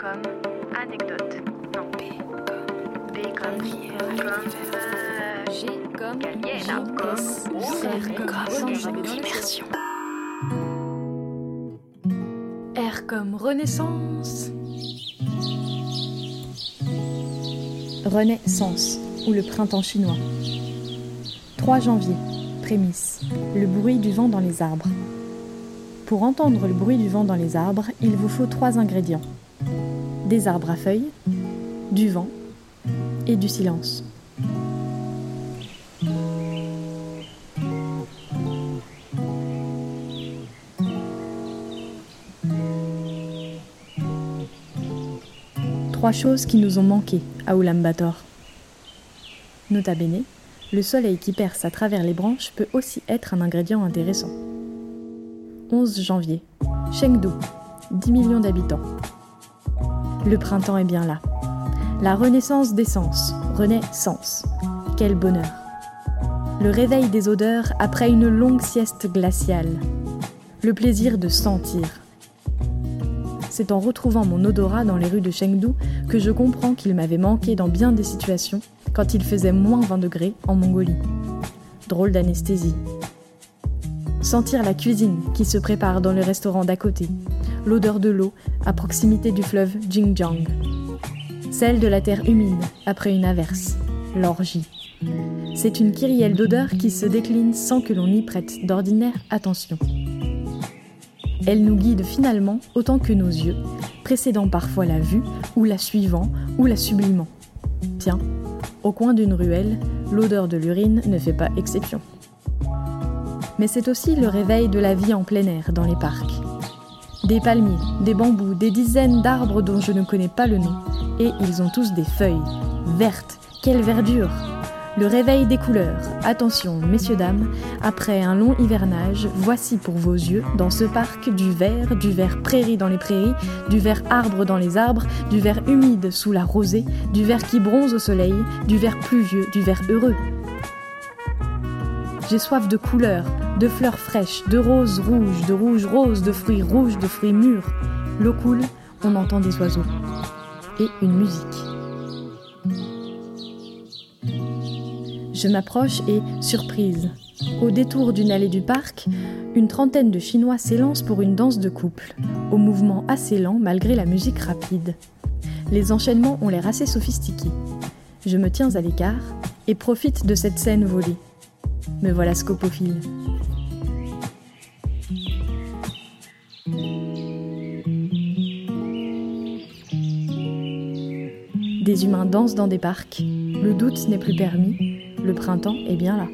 comme anecdote. Non. B comme. B comme. Comme. G comme. Comme. R comme. Immersion. R comme Renaissance. Renaissance, ou le printemps chinois. 3 janvier, prémisse, le bruit du vent dans les arbres. Pour entendre le bruit du vent dans les arbres, il vous faut trois ingrédients. Des arbres à feuilles, du vent et du silence. Trois choses qui nous ont manqué à Ulaanbaatar. Nota bene, le soleil qui perce à travers les branches peut aussi être un ingrédient intéressant. 11 janvier. Chengdu, 10 millions d'habitants. Le printemps est bien là. La renaissance des sens. Renaissance. Quel bonheur. Le réveil des odeurs après une longue sieste glaciale. Le plaisir de sentir. C'est en retrouvant mon odorat dans les rues de Chengdu que je comprends qu'il m'avait manqué dans bien des situations quand il faisait moins 20 degrés en Mongolie. Drôle d'anesthésie. Sentir la cuisine qui se prépare dans le restaurant d'à côté, l'odeur de l'eau à proximité du fleuve Jingjiang, celle de la terre humide après une averse, l'orgie. C'est une kyrielle d'odeurs qui se décline sans que l'on y prête d'ordinaire attention. Elle nous guide finalement autant que nos yeux, précédant parfois la vue, ou la suivant, ou la sublimant. Tiens, au coin d'une ruelle, l'odeur de l'urine ne fait pas exception mais c'est aussi le réveil de la vie en plein air dans les parcs. Des palmiers, des bambous, des dizaines d'arbres dont je ne connais pas le nom, et ils ont tous des feuilles, vertes, quelle verdure Le réveil des couleurs. Attention, messieurs, dames, après un long hivernage, voici pour vos yeux, dans ce parc, du vert, du vert prairie dans les prairies, du vert arbre dans les arbres, du vert humide sous la rosée, du vert qui bronze au soleil, du vert pluvieux, du vert heureux. J'ai soif de couleurs, de fleurs fraîches, de roses rouges, de rouges roses, de fruits rouges, de fruits mûrs. L'eau coule, on entend des oiseaux. Et une musique. Je m'approche et, surprise, au détour d'une allée du parc, une trentaine de Chinois s'élancent pour une danse de couple, au mouvement assez lent malgré la musique rapide. Les enchaînements ont l'air assez sophistiqués. Je me tiens à l'écart et profite de cette scène volée. Me voilà scopophile. Des humains dansent dans des parcs. Le doute n'est plus permis. Le printemps est bien là.